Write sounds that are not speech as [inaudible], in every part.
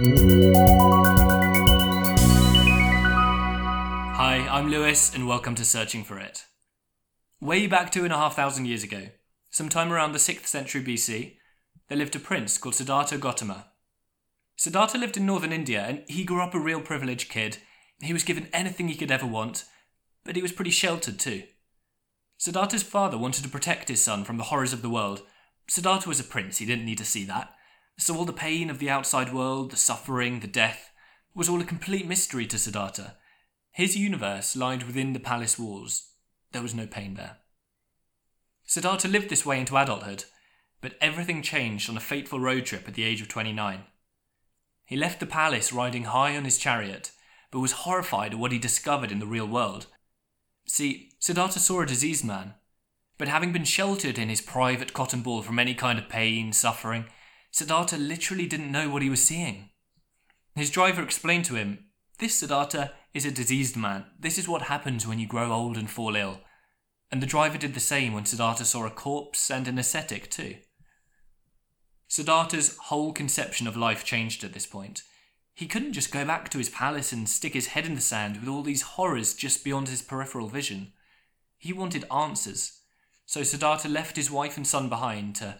Hi, I'm Lewis, and welcome to Searching for It. Way back two and a half thousand years ago, sometime around the 6th century BC, there lived a prince called Siddhartha Gautama. Siddhartha lived in northern India, and he grew up a real privileged kid. He was given anything he could ever want, but he was pretty sheltered too. Siddhartha's father wanted to protect his son from the horrors of the world. Siddhartha was a prince, he didn't need to see that. So all the pain of the outside world, the suffering, the death, was all a complete mystery to Siddhartha. His universe lied within the palace walls. There was no pain there. Siddhartha lived this way into adulthood, but everything changed on a fateful road trip at the age of 29. He left the palace riding high on his chariot, but was horrified at what he discovered in the real world. See, Siddhartha saw a diseased man, but having been sheltered in his private cotton ball from any kind of pain, suffering, Siddhartha literally didn't know what he was seeing. His driver explained to him, This Siddhartha is a diseased man. This is what happens when you grow old and fall ill. And the driver did the same when Siddhartha saw a corpse and an ascetic too. Siddhartha's whole conception of life changed at this point. He couldn't just go back to his palace and stick his head in the sand with all these horrors just beyond his peripheral vision. He wanted answers. So Siddhartha left his wife and son behind to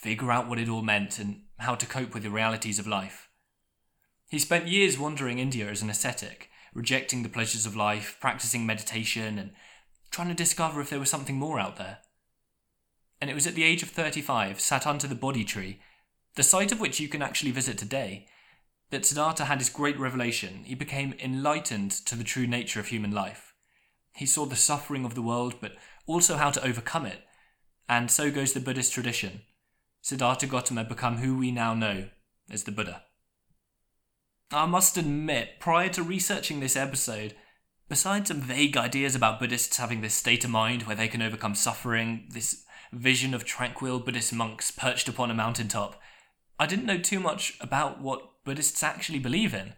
figure out what it all meant and how to cope with the realities of life. He spent years wandering India as an ascetic, rejecting the pleasures of life, practicing meditation, and trying to discover if there was something more out there. And it was at the age of 35, sat under the Bodhi tree, the site of which you can actually visit today, that Siddhartha had his great revelation. He became enlightened to the true nature of human life. He saw the suffering of the world, but also how to overcome it. And so goes the Buddhist tradition. Siddhartha Gautama become who we now know as the Buddha. I must admit, prior to researching this episode, besides some vague ideas about Buddhists having this state of mind where they can overcome suffering, this vision of tranquil Buddhist monks perched upon a mountaintop, I didn't know too much about what Buddhists actually believe in.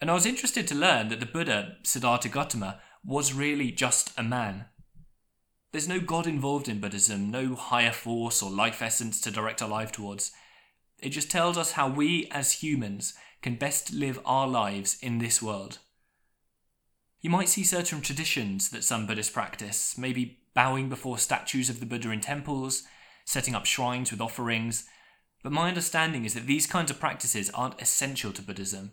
And I was interested to learn that the Buddha, Siddhartha Gautama, was really just a man. There's no God involved in Buddhism, no higher force or life essence to direct our life towards. It just tells us how we as humans can best live our lives in this world. You might see certain traditions that some Buddhists practice, maybe bowing before statues of the Buddha in temples, setting up shrines with offerings, but my understanding is that these kinds of practices aren't essential to Buddhism.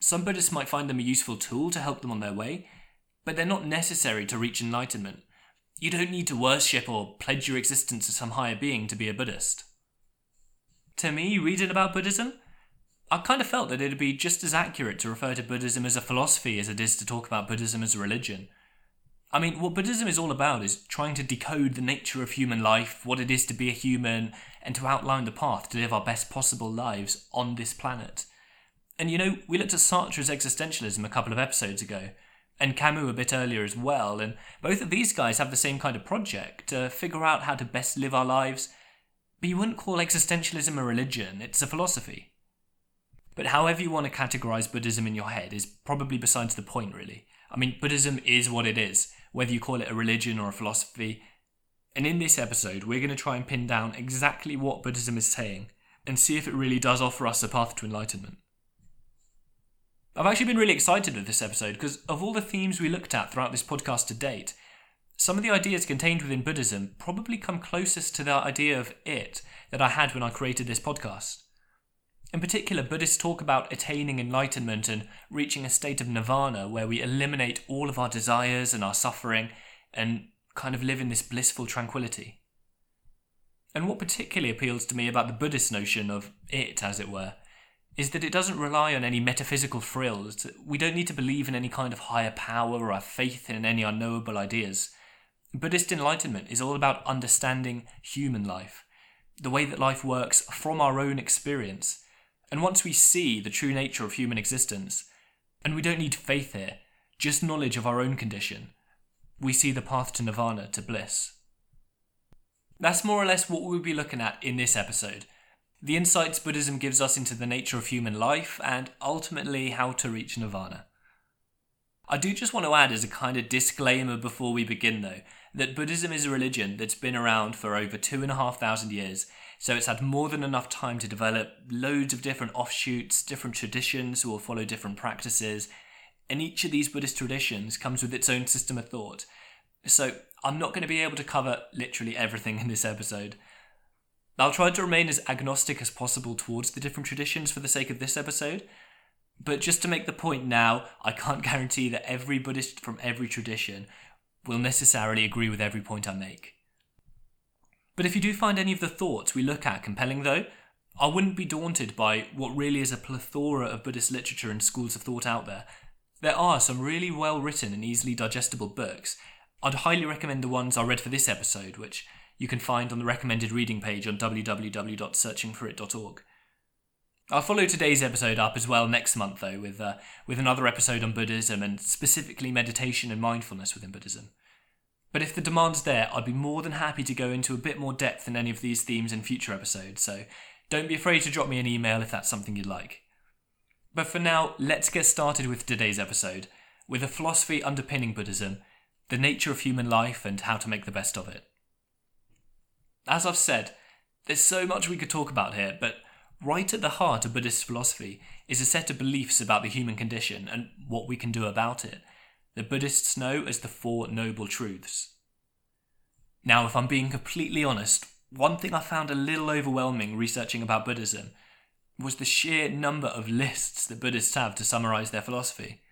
Some Buddhists might find them a useful tool to help them on their way, but they're not necessary to reach enlightenment. You don't need to worship or pledge your existence to some higher being to be a Buddhist. To me, reading about Buddhism, I kind of felt that it'd be just as accurate to refer to Buddhism as a philosophy as it is to talk about Buddhism as a religion. I mean, what Buddhism is all about is trying to decode the nature of human life, what it is to be a human, and to outline the path to live our best possible lives on this planet. And you know, we looked at Sartre's existentialism a couple of episodes ago, and Camus a bit earlier as well, and both of these guys have the same kind of project to figure out how to best live our lives. But you wouldn't call existentialism a religion, it's a philosophy. But however you want to categorize Buddhism in your head is probably besides the point, really. I mean, Buddhism is what it is, whether you call it a religion or a philosophy. And in this episode, we're going to try and pin down exactly what Buddhism is saying and see if it really does offer us a path to enlightenment. I've actually been really excited with this episode because of all the themes we looked at throughout this podcast to date, some of the ideas contained within Buddhism probably come closest to the idea of it that I had when I created this podcast. In particular, Buddhists talk about attaining enlightenment and reaching a state of nirvana where we eliminate all of our desires and our suffering and kind of live in this blissful tranquility. And what particularly appeals to me about the Buddhist notion of it, as it were, is that it doesn't rely on any metaphysical frills. We don't need to believe in any kind of higher power or have faith in any unknowable ideas. Buddhist enlightenment is all about understanding human life, the way that life works from our own experience. And once we see the true nature of human existence, and we don't need faith here, just knowledge of our own condition, we see the path to nirvana, to bliss. That's more or less what we'll be looking at in this episode the insights Buddhism gives us into the nature of human life, and ultimately how to reach nirvana. I do just want to add as a kind of disclaimer before we begin, though, that Buddhism is a religion that's been around for over two and a half thousand years, so it's had more than enough time to develop loads of different offshoots, different traditions who will follow different practices, and each of these Buddhist traditions comes with its own system of thought. So I'm not going to be able to cover literally everything in this episode. I'll try to remain as agnostic as possible towards the different traditions for the sake of this episode. But just to make the point now, I can't [laughs] guarantee that every Buddhist from every tradition will necessarily agree with every point I make. But if you do find any of the thoughts we look at compelling, though, I wouldn't be daunted by what really is a plethora of Buddhist literature and schools of thought out there. There are some really well written and easily digestible books. I'd highly recommend the ones I read for this episode, which you can find on the recommended reading page on www.searchingforit.org. I'll follow today's episode up as well next month, though, with uh, with another episode on Buddhism and specifically meditation and mindfulness within Buddhism. But if the demand's there, I'd be more than happy to go into a bit more depth in any of these themes in future episodes. So don't be afraid to drop me an email if that's something you'd like. But for now, let's get started with today's episode, with a philosophy underpinning Buddhism, the nature of human life, and how to make the best of it. As I've said, there's so much we could talk about here, but right at the heart of Buddhist philosophy is a set of beliefs about the human condition and what we can do about it, The Buddhists know as the Four Noble Truths. Now, if I'm being completely honest, one thing I found a little overwhelming researching about Buddhism was the sheer number of lists that Buddhists have to summarize their philosophy.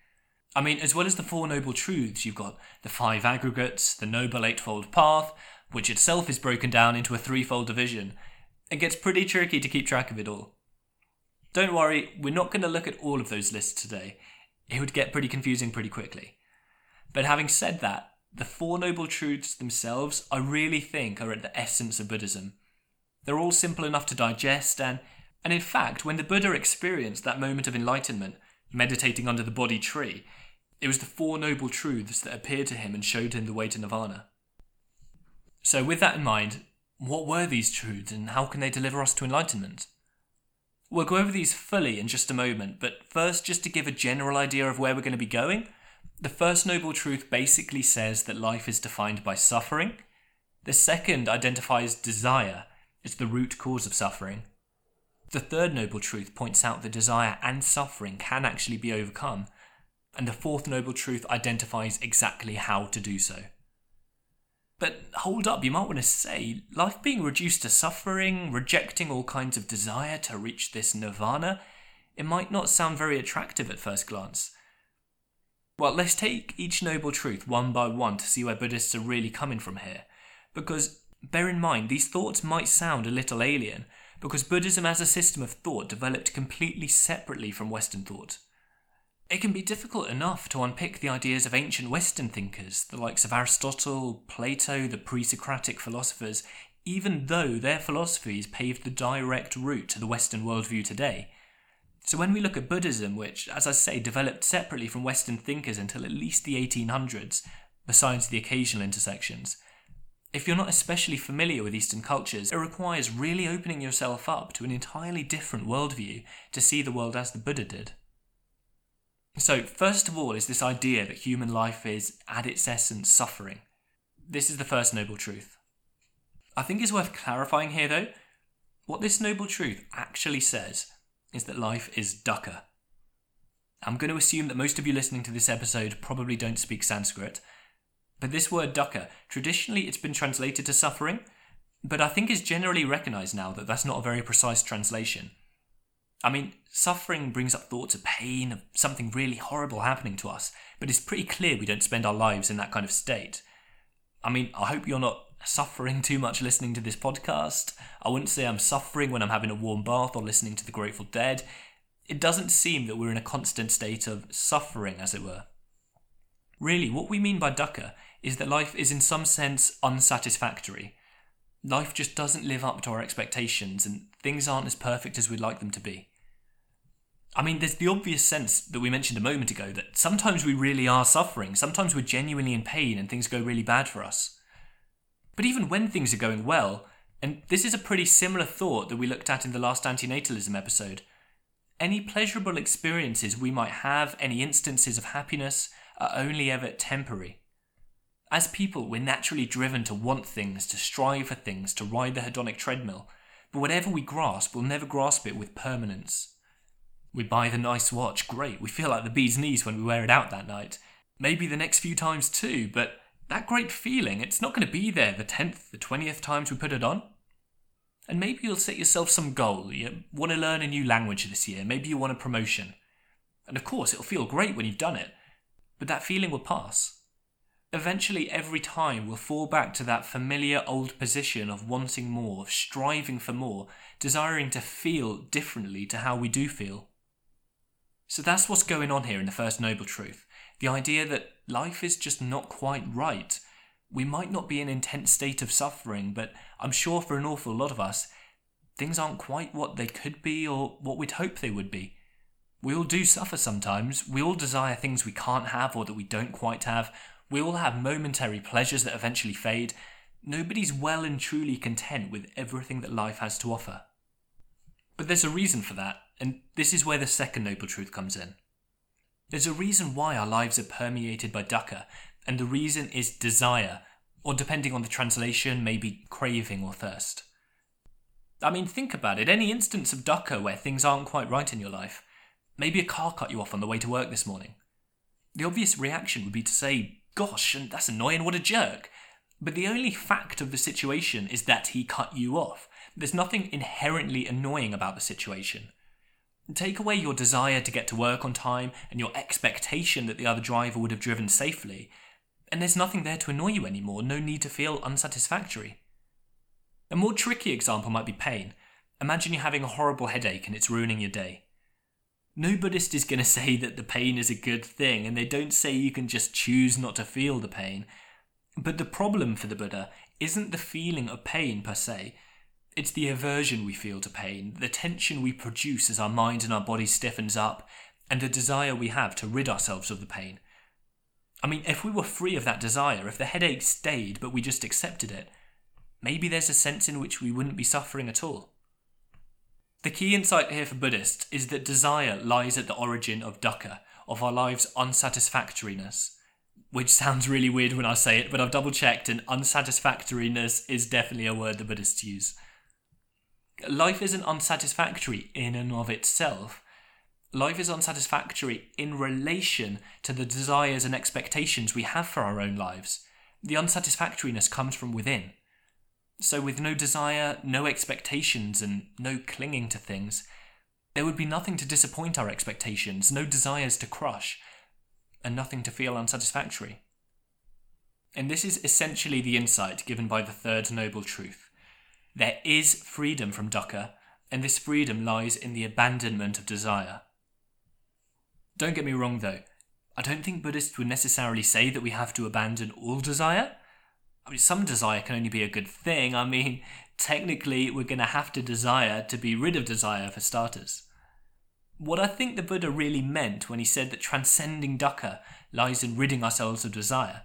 I mean, as well as the Four Noble Truths, you've got the five aggregates, the Noble Eightfold Path, which itself is broken down into a threefold division. It gets pretty tricky to keep track of it all. Don't worry, we're not going to look at all of those lists today. It would get pretty confusing pretty quickly. But having said that, the Four Noble Truths themselves, I really think, are at the essence of Buddhism. They're all simple enough to digest, and, and in fact, when the Buddha experienced that moment of enlightenment, meditating under the Bodhi tree, it was the Four Noble Truths that appeared to him and showed him the way to Nirvana. So, with that in mind, what were these truths and how can they deliver us to enlightenment? We'll go over these fully in just a moment, but first, just to give a general idea of where we're going to be going, the first noble truth basically says that life is defined by suffering. The second identifies desire as the root cause of suffering. The third noble truth points out that desire and suffering can actually be overcome. And the fourth noble truth identifies exactly how to do so. But hold up, you might want to say, life being reduced to suffering, rejecting all kinds of desire to reach this nirvana, it might not sound very attractive at first glance. Well, let's take each noble truth one by one to see where Buddhists are really coming from here. Because bear in mind, these thoughts might sound a little alien, because Buddhism as a system of thought developed completely separately from Western thought. It can be difficult enough to unpick the ideas of ancient Western thinkers, the likes of Aristotle, Plato, the pre Socratic philosophers, even though their philosophies paved the direct route to the Western worldview today. So when we look at Buddhism, which, as I say, developed separately from Western thinkers until at least the 1800s, besides the occasional intersections, if you're not especially familiar with Eastern cultures, it requires really opening yourself up to an entirely different worldview to see the world as the Buddha did. So, first of all, is this idea that human life is, at its essence, suffering. This is the first noble truth. I think it's worth clarifying here, though. What this noble truth actually says is that life is dukkha. I'm going to assume that most of you listening to this episode probably don't speak Sanskrit, but this word dukkha, traditionally it's been translated to suffering, but I think is generally recognized now that that's not a very precise translation. I mean, suffering brings up thoughts of pain, of something really horrible happening to us, but it's pretty clear we don't spend our lives in that kind of state. I mean, I hope you're not suffering too much listening to this podcast. I wouldn't say I'm suffering when I'm having a warm bath or listening to the Grateful Dead. It doesn't seem that we're in a constant state of suffering, as it were. Really, what we mean by dukkha is that life is in some sense unsatisfactory. Life just doesn't live up to our expectations, and things aren't as perfect as we'd like them to be. I mean, there's the obvious sense that we mentioned a moment ago that sometimes we really are suffering, sometimes we're genuinely in pain and things go really bad for us. But even when things are going well, and this is a pretty similar thought that we looked at in the last antinatalism episode, any pleasurable experiences we might have, any instances of happiness, are only ever temporary. As people, we're naturally driven to want things, to strive for things, to ride the hedonic treadmill, but whatever we grasp, we'll never grasp it with permanence. We buy the nice watch, great, we feel like the bee's knees when we wear it out that night. Maybe the next few times too, but that great feeling, it's not going to be there the 10th, the 20th times we put it on. And maybe you'll set yourself some goal. You want to learn a new language this year, maybe you want a promotion. And of course, it'll feel great when you've done it, but that feeling will pass. Eventually, every time we'll fall back to that familiar old position of wanting more, striving for more, desiring to feel differently to how we do feel. So that's what's going on here in the First Noble Truth the idea that life is just not quite right. We might not be in intense state of suffering, but I'm sure for an awful lot of us, things aren't quite what they could be or what we'd hope they would be. We all do suffer sometimes. We all desire things we can't have or that we don't quite have. We all have momentary pleasures that eventually fade. Nobody's well and truly content with everything that life has to offer. But there's a reason for that, and this is where the second noble truth comes in. There's a reason why our lives are permeated by dukkha, and the reason is desire, or depending on the translation, maybe craving or thirst. I mean, think about it. Any instance of dukkha where things aren't quite right in your life. Maybe a car cut you off on the way to work this morning. The obvious reaction would be to say, Gosh, and that's annoying, what a jerk. But the only fact of the situation is that he cut you off. There's nothing inherently annoying about the situation. Take away your desire to get to work on time and your expectation that the other driver would have driven safely, and there's nothing there to annoy you anymore, no need to feel unsatisfactory. A more tricky example might be pain. Imagine you're having a horrible headache and it's ruining your day. No Buddhist is going [laughs] to say that the pain is a good thing, and they don't say you can just choose not to feel the pain. But the problem for the Buddha isn't the feeling of pain per se, it's the aversion we feel to pain, the tension we produce as our mind and our body stiffens up, and the desire we have to rid ourselves of the pain. I mean, if we were free of that desire, if the headache stayed but we just accepted it, maybe there's a sense in which we wouldn't be suffering at all. The key insight here for Buddhists is that desire lies at the origin of dukkha, of our lives' unsatisfactoriness. Which sounds really weird when I say it, but I've double checked, and unsatisfactoriness is definitely a word the Buddhists use life isn't unsatisfactory in and of itself. Life is unsatisfactory in relation to the desires and expectations we have for our own lives. The unsatisfactoriness comes from within. So, with no desire, no expectations, and no clinging to things, there would be nothing to disappoint our expectations, no desires to crush, and nothing to feel unsatisfactory. And this is essentially the insight given by the third noble truth there is freedom from dukkha, and this freedom lies in the abandonment of desire. Don't get me wrong though, I don't think Buddhists would necessarily say that we have to abandon all desire. I mean, some desire can only be a good thing. I mean, [laughs] technically, we're going to have to desire to be rid of desire for starters. What I think the Buddha really meant when he said that transcending dukkha lies in ridding ourselves of desire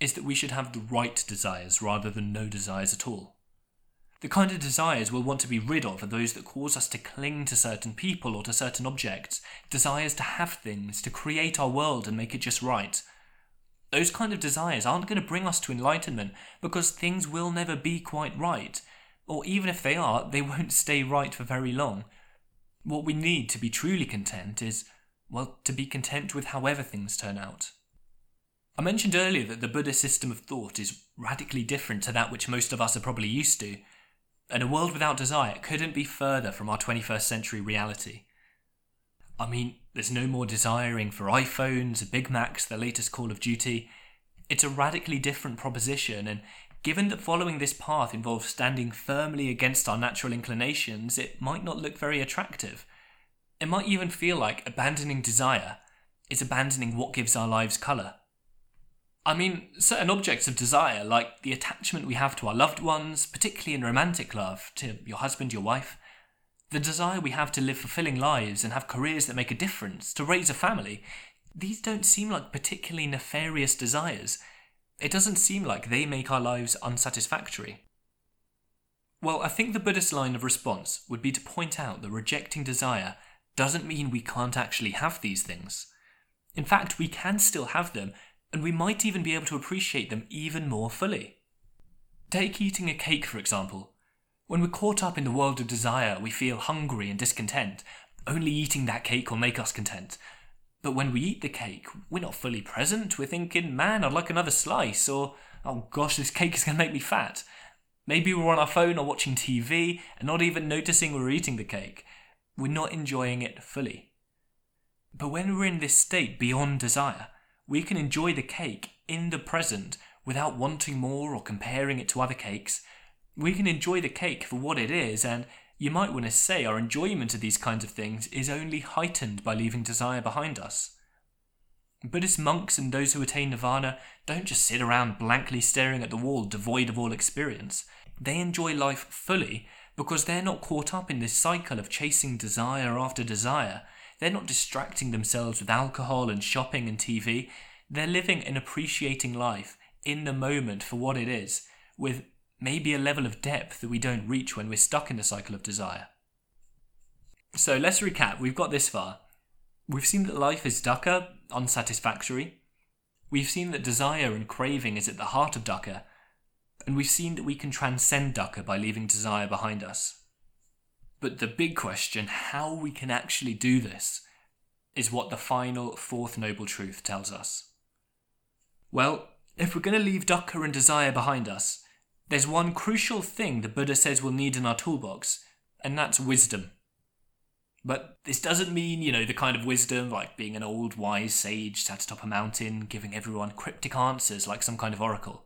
is that we should have the right desires rather than no desires at all. The kind of desires we'll want to be rid of are those that cause us to cling to certain people or to certain objects, desires to have things, to create our world and make it just right. Those kind of desires aren't going to bring us to enlightenment because things will never be quite right, or even if they are, they won't stay right for very long. What we need to be truly content is, well, to be content with however things turn out. I mentioned earlier that the Buddhist system of thought is radically different to that which most of us are probably used to and a world without desire couldn't be further from our 21st century reality. I mean, there's no more desiring for iPhones, Big Macs, the latest Call of Duty. It's a radically different proposition, and given that following this path involves standing firmly against our natural inclinations, it might not look very attractive. It might even feel like abandoning desire is abandoning what gives our lives colour. I mean, certain objects of desire, like the attachment we have to our loved ones, particularly in romantic love, to your husband, your wife, the desire we have to live fulfilling lives and have careers that make a difference, to raise a family, these don't seem like particularly nefarious desires. It doesn't seem like they make our lives unsatisfactory. Well, I think the Buddhist line of response would be to point out that rejecting desire doesn't mean we can't actually have these things. In fact, we can still have them and we might even be able to appreciate them even more fully. Take eating a cake, for example. When we're caught up in the world of desire, we feel hungry and discontent. Only eating that cake will make us content. But when we eat the cake, we're not fully present. We're thinking, man, I'd like another slice, or, oh gosh, this cake is going to make me fat. Maybe we're on our phone or watching TV and not even noticing we're eating the cake. We're not enjoying it fully. But when we're in this state beyond desire, we can enjoy the cake in the present without wanting more or comparing it to other cakes. We can enjoy the cake for what it is, and you might want to say our enjoyment of these kinds of things is only heightened by leaving desire behind us. Buddhist monks and those who attain nirvana don't just sit around blankly staring at the wall, devoid of all experience. They enjoy life fully because they're not caught up in this cycle of chasing desire after desire. They're not distracting themselves with alcohol and shopping and TV. They're living an appreciating life in the moment for what it is, with maybe a level of depth that we don't reach when we're stuck in the cycle of desire. So let's recap. We've got this far. We've seen that life is dukkha, unsatisfactory. We've seen that desire and craving is at the heart of dukkha, and we've seen that we can transcend dukkha by leaving desire behind us. But the big question, how we can actually do this, is what the final fourth noble truth tells us. Well, if we're going to leave dukkha and desire behind us, there's one crucial thing the Buddha says we'll need in our toolbox, and that's wisdom. But this doesn't mean, you know, the kind of wisdom like being an old wise sage sat atop a mountain giving everyone cryptic answers like some kind of oracle.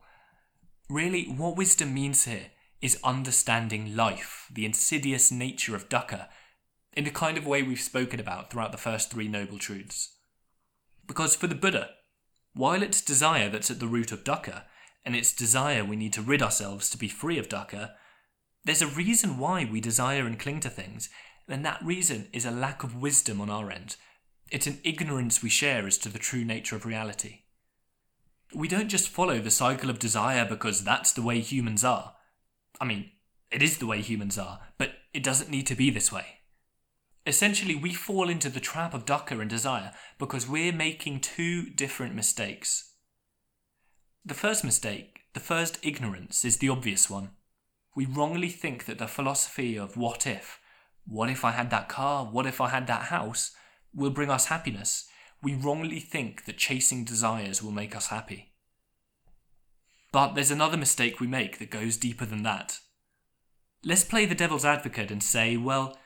Really, what wisdom means here is understanding life, the insidious nature of dukkha, in the kind of way we've spoken about throughout the first three Noble Truths. Because for the Buddha, while it's desire that's at the root of dukkha, and it's desire we need to rid ourselves to be free of dukkha, there's a reason why we desire and cling to things, and that reason is a lack of wisdom on our end. It's an ignorance we share as to the true nature of reality. We don't just follow the cycle of desire because that's the way humans are. I mean, it is the way humans are, but it doesn't need to be this way. Essentially, we fall into the trap of dukkha and desire because we're making two different mistakes. The first mistake, the first ignorance, is the obvious one. We wrongly think that the philosophy of what if, what if I had that car, what if I had that house, will bring us happiness. We wrongly think that chasing desires will make us happy. But there's another mistake we make that goes deeper than that. Let's play the devil's advocate and say, well,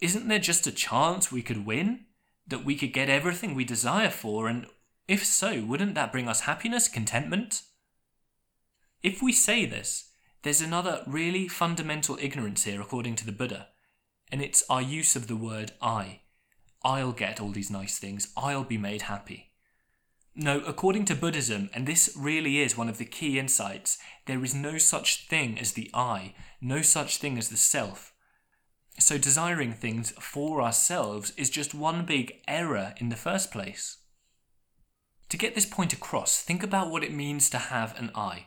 isn't there just a chance we could win? That we could get everything we desire for, and if so, wouldn't that bring us happiness, contentment? If we say this, there's another really fundamental ignorance here, according to the Buddha, and it's our use of the word I. I'll get all these nice things, I'll be made happy. No, according to Buddhism, and this really is one of the key insights, there is no such thing as the I, no such thing as the self. So desiring things for ourselves is just one big error in the first place. To get this point across, think about what it means to have an I.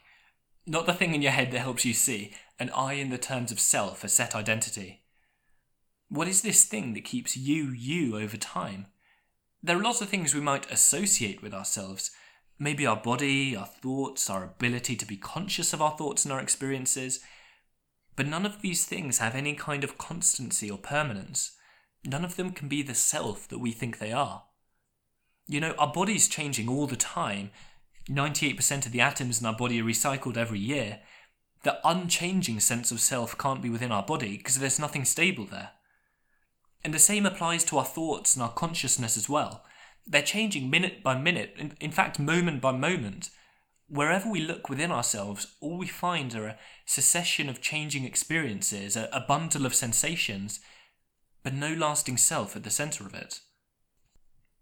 Not the thing in your head that helps you see, an I in the terms of self, a set identity. What is this thing that keeps you you over time? There are lots of things we might associate with ourselves. Maybe our body, our thoughts, our ability to be conscious of our thoughts and our experiences, but none of these things have any kind of constancy or permanence. None of them can be the self that we think they are. You know, our body's changing all the time. 98% of the atoms in our body are recycled every year. The unchanging sense of self can't be within our body because there's nothing stable there. And the same applies to our thoughts and our consciousness as well. They're changing minute by minute, in, in fact, moment by moment. Wherever we look within ourselves, all we find are a succession of changing experiences, a, a bundle of sensations, but no lasting self at the centre of it.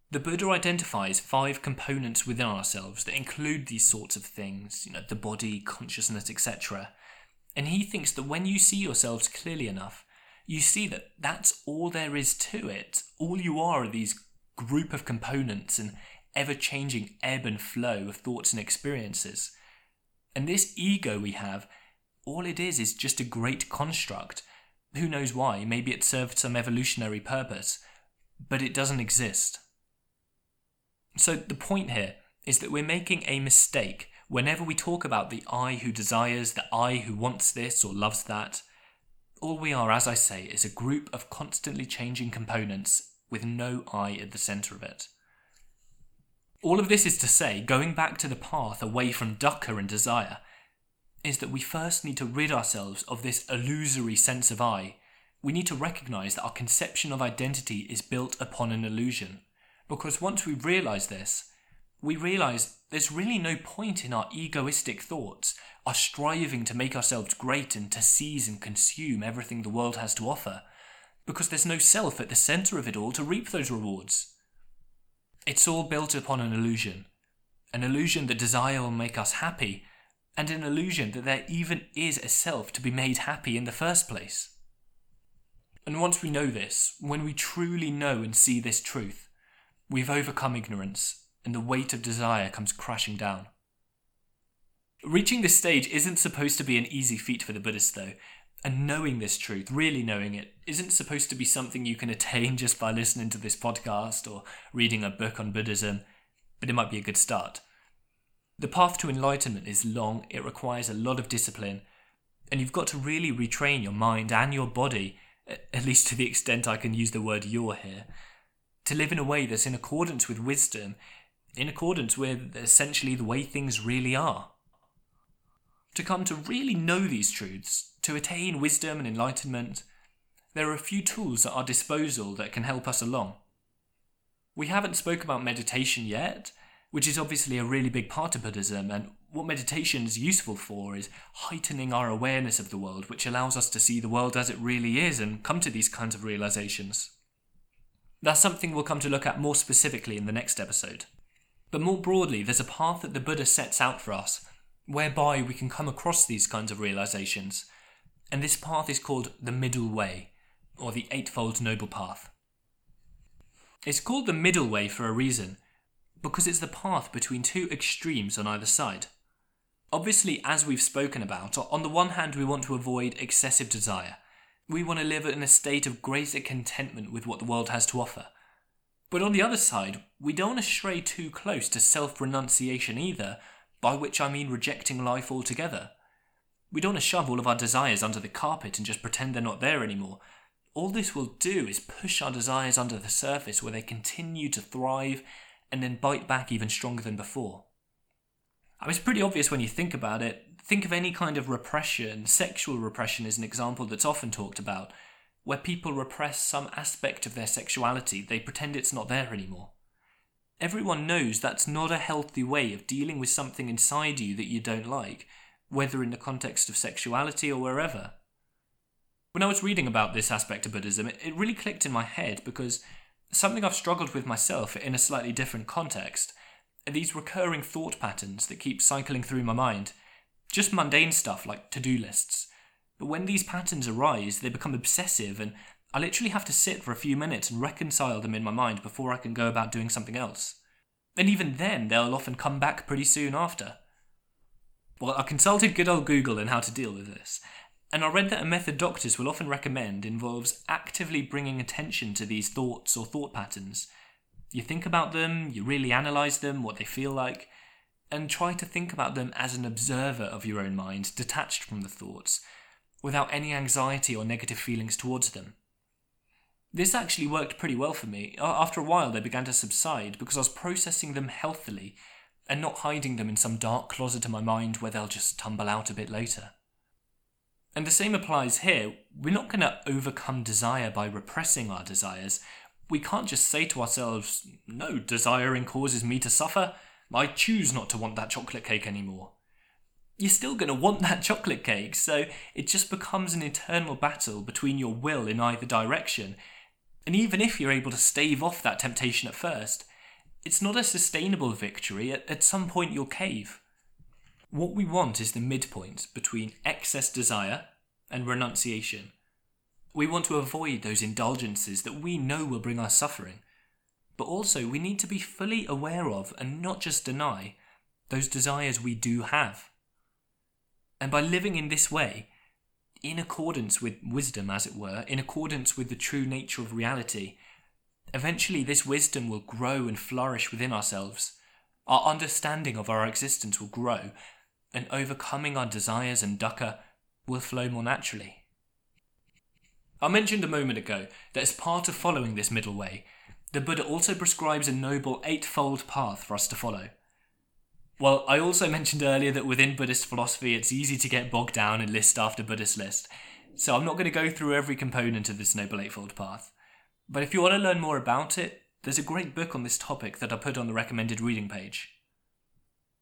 The Buddha identifies five components within ourselves that include these sorts of things, you know, the body, consciousness, etc. And he thinks that when you see yourselves clearly enough, you see that that's all there is to it. All you are are these group of components and ever changing ebb and flow of thoughts and experiences. And this ego we have, all it is is just a great construct. Who knows why? Maybe it served some evolutionary purpose, but it doesn't exist. So the point here is that we're making a mistake whenever we talk about the I who desires, the I who wants this or loves that. all we are, as I say, is a group of constantly changing components with no I at the centre of it. All of this is to say, going back to the path away from dukkha and desire, is that we first need to rid ourselves of this illusory sense of I. We need to recognize that our conception of identity is built upon an illusion. Because once we realize this, we realize there's really no point in our egoistic thoughts, our striving to make ourselves great and to seize and consume everything the world has to offer, because there's no self at the centre of it all to reap those rewards. It's all built upon an illusion. An illusion that desire will make us happy, and an illusion that there even is a self to be made happy in the first place. And once we know this, when we truly know and see this truth, we've overcome ignorance, and the weight of desire comes crashing down. Reaching this stage isn't supposed to be an easy feat for the Buddhist, though, and knowing this truth, really knowing it, isn't supposed to be something you can attain [laughs] just by listening to this podcast or reading a book on Buddhism, but it might be a good start. The path to enlightenment is long, it requires a lot of discipline, and you've got to really retrain your mind and your body, at least to the extent I can use the word your here, to live in a way that's in accordance with wisdom, in accordance with essentially the way things really are. To come to really know these truths, to attain wisdom and enlightenment, there are a few tools at our disposal that can help us along. We haven't spoke about meditation yet, which is obviously a really big part of Buddhism. And what meditation is useful for is heightening our awareness of the world, which allows us to see the world as it really is and come to these kinds of realizations. That's something we'll come to look at more specifically in the next episode. But more broadly, there's a path that the Buddha sets out for us whereby we can come across these kinds of realizations. And this path is called the Middle Way, or the Eightfold Noble Path. It's called the Middle Way for a reason because it's the path between two extremes on either side. Obviously, as we've spoken about, on the one hand, we want to avoid excessive desire. We want to live in a state of greater contentment with what the world has to offer. But on the other side, we don't want to stray too close to self renunciation either, by which I mean rejecting life altogether. We don't want to shove all of our desires under the carpet and just pretend they're not there anymore. All this will do is push our desires under the surface where they continue to thrive and then bite back even stronger than before. I mean, it's pretty obvious when you think about it. Think of any kind of repression. Sexual repression is an example that's often talked about, where people repress some aspect of their sexuality, they pretend it's not there anymore. Everyone knows that's not a healthy way of dealing with something inside you that you don't like, whether in the context of sexuality or wherever. When I was reading about this aspect of Buddhism, it, really clicked in my head because something I've struggled with myself in a slightly different context are these recurring thought patterns that keep cycling through my mind. Just mundane stuff like to do lists. But when these patterns arise, they become obsessive, and I literally have to sit for a few minutes and reconcile them in my mind before I can go about doing something else. And even then, they'll often come back pretty soon after. Well, I consulted good old Google on how to deal with this, and I read that a method doctors will often recommend involves actively bringing attention to these thoughts or thought patterns. You think about them, you really analyse them, what they feel like, and try to think about them as an observer of your own mind, detached from the thoughts, without any anxiety or negative feelings towards them. This actually worked pretty well for me. After a while, they began to subside because I was processing them healthily and not hiding them in some dark closet in my mind where they'll just tumble out a bit later. And the same applies here. We're not going to overcome desire by repressing our desires. We can't just say to ourselves, no, desiring causes me to suffer. I choose not to want that chocolate cake anymore. You're still going to want that [laughs] chocolate cake, so it just becomes an eternal battle between your will in either direction. And even if you're able to stave off that temptation at first, it's not a sustainable victory. At, at some point, you'll cave. What we want is the midpoint between excess desire and renunciation. We want to avoid those indulgences that we know will bring us suffering. But also, we need to be fully aware of and not just deny those desires we do have. And by living in this way, in accordance with wisdom, as it were, in accordance with the true nature of reality, eventually this wisdom will grow and flourish within ourselves. Our understanding of our existence will grow, and overcoming our desires and dukkha will flow more naturally. I mentioned a moment ago that as part of following this middle way, the Buddha also prescribes a noble eightfold path for us to follow. Well, I also mentioned earlier that within Buddhist philosophy it's easy to get bogged down in list after Buddhist list, so I'm not going to go through every component of this Noble Eightfold Path. But if you want to learn more about it, there's a great book on this topic that I put on the recommended reading page.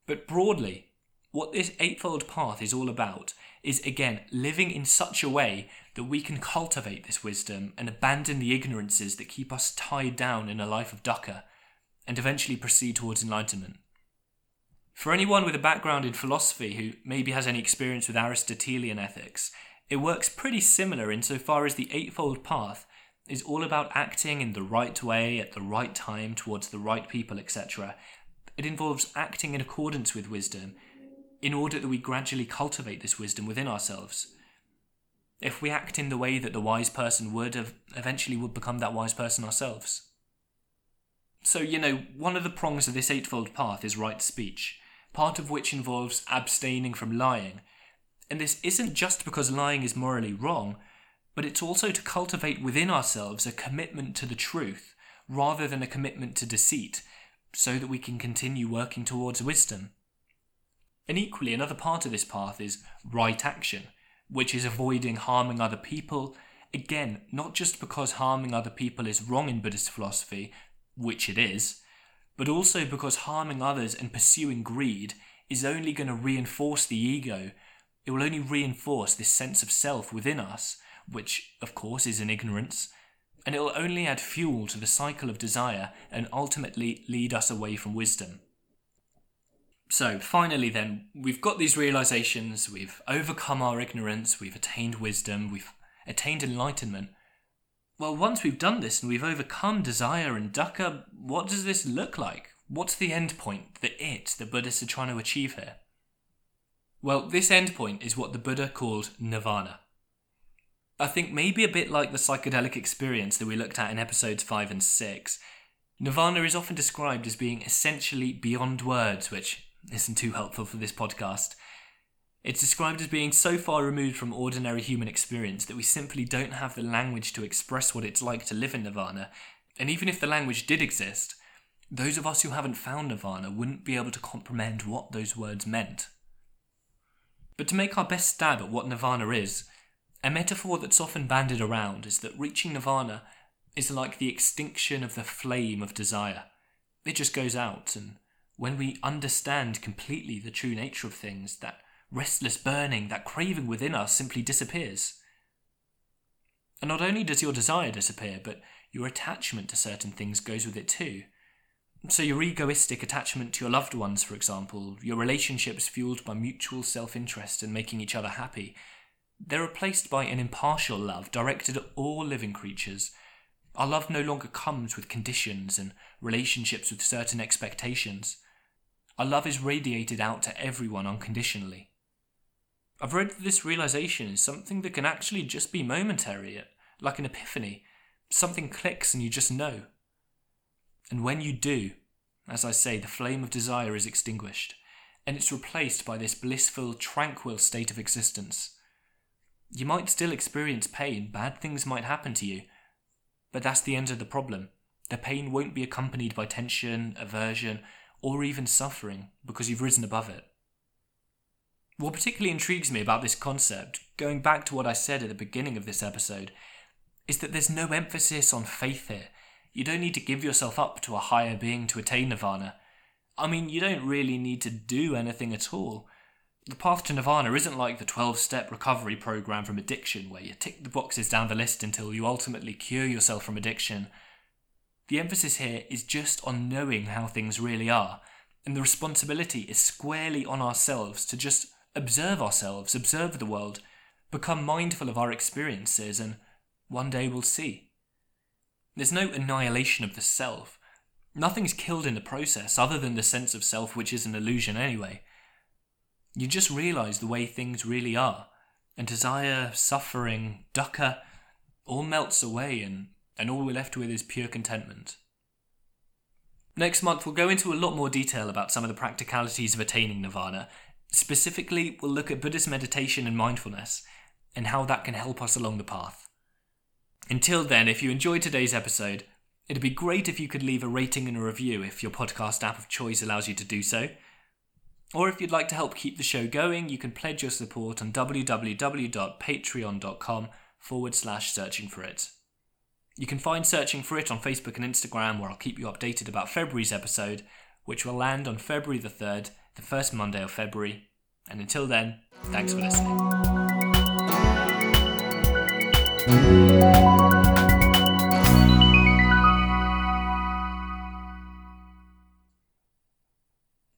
But broadly, what this Eightfold Path is all about is again living in such a way that we can cultivate this wisdom and abandon the ignorances that keep us tied down in a life of dukkha and eventually proceed towards enlightenment. For anyone with a background in philosophy who maybe has any experience with Aristotelian ethics, it works pretty similar insofar as the Eightfold Path is all about acting in the right way at the right time towards the right people, etc. It involves acting in accordance with wisdom in order that we gradually cultivate this wisdom within ourselves. If we act in the way that the wise person would, eventually would become that wise person ourselves. So, you know, one of the prongs of this Eightfold Path is right speech part of which involves abstaining from lying. And this isn't just because lying is morally wrong, but it's also to cultivate within ourselves a commitment to the truth rather than a commitment to deceit, so that we can continue working towards wisdom. And equally, another part of this path is right action, which is avoiding harming other people. Again, not just because harming other people is wrong in Buddhist philosophy, which it is, but also because harming others and pursuing greed is only going to reinforce the ego. It will only reinforce this sense of self within us, which, of course, is an ignorance, and it will only add fuel to the cycle of desire and ultimately lead us away from wisdom. So, finally, then, we've got these realizations, we've overcome our ignorance, we've attained wisdom, we've attained enlightenment. Well, once we've done this and we've overcome desire and dukkha, what does this look like? What's the end point, the it the Buddhists are trying to achieve here? Well, this end point is what the Buddha called nirvana. I think maybe a bit like the psychedelic experience that we looked at in episodes 5 and 6. Nirvana is often described as being essentially beyond words, which isn't too helpful for this podcast. It's described as being so far removed from ordinary human experience that we simply don't have the language to express what it's like to live in nirvana. And even if the language did exist, those of us who haven't found nirvana wouldn't be able to comprehend what those words meant. But to make our best stab at what nirvana is, a metaphor that's often bandied around is that reaching nirvana is like the extinction of the flame of desire. It just goes out, and when we understand completely the true nature of things, that restless burning, that craving within us simply disappears. And not only does your desire disappear, but your attachment to certain things goes with it too. So, your egoistic attachment to your loved ones, for example, your relationships fueled by mutual self interest and making each other happy, they're replaced by an impartial love directed at all living creatures. Our love no longer comes with conditions and relationships with certain expectations. Our love is radiated out to everyone unconditionally. I've read that this realization is something that can actually just be momentary, like an epiphany. Something clicks and you just know. And when you do, as I say, the flame of desire is extinguished, and it's replaced by this blissful, tranquil state of existence. You might still experience pain, bad things might happen to you, but that's the end of the problem. The pain won't be accompanied by tension, aversion, or even suffering because you've risen above it. What particularly intrigues me about this concept, going back to what I said at the beginning of this episode, is that there's no emphasis on faith here. You don't need to give yourself up to a higher being to attain nirvana. I mean, you don't really need to do anything at all. The path to nirvana isn't like the 12 step recovery program from addiction, where you tick the boxes down the list until you ultimately cure yourself from addiction. The emphasis here is just on knowing how things really are, and the responsibility is squarely on ourselves to just observe ourselves, observe the world, become mindful of our experiences, and one day we'll see. There's no annihilation of the self. Nothing's killed in the process other than the sense of self, which is an illusion anyway. You just realize the way things really are, and desire, suffering, dukkha, all melts away, and, and all we're left with is pure contentment. Next month, we'll go into a lot more detail about some of the practicalities of attaining nirvana Specifically, we'll look at Buddhist meditation and mindfulness and how that can help us along the path. Until then, if you enjoyed today's episode, it'd be great if you could leave a rating and a review if your podcast app of choice allows you to do so. Or if you'd like to help keep the show going, you can pledge your support on www.patreon.com forward slash searching for it. You can find Searching for It on Facebook and Instagram, where I'll keep you updated about February's episode, which will land on February the 3rd, the first Monday of February. And until then, thanks for listening.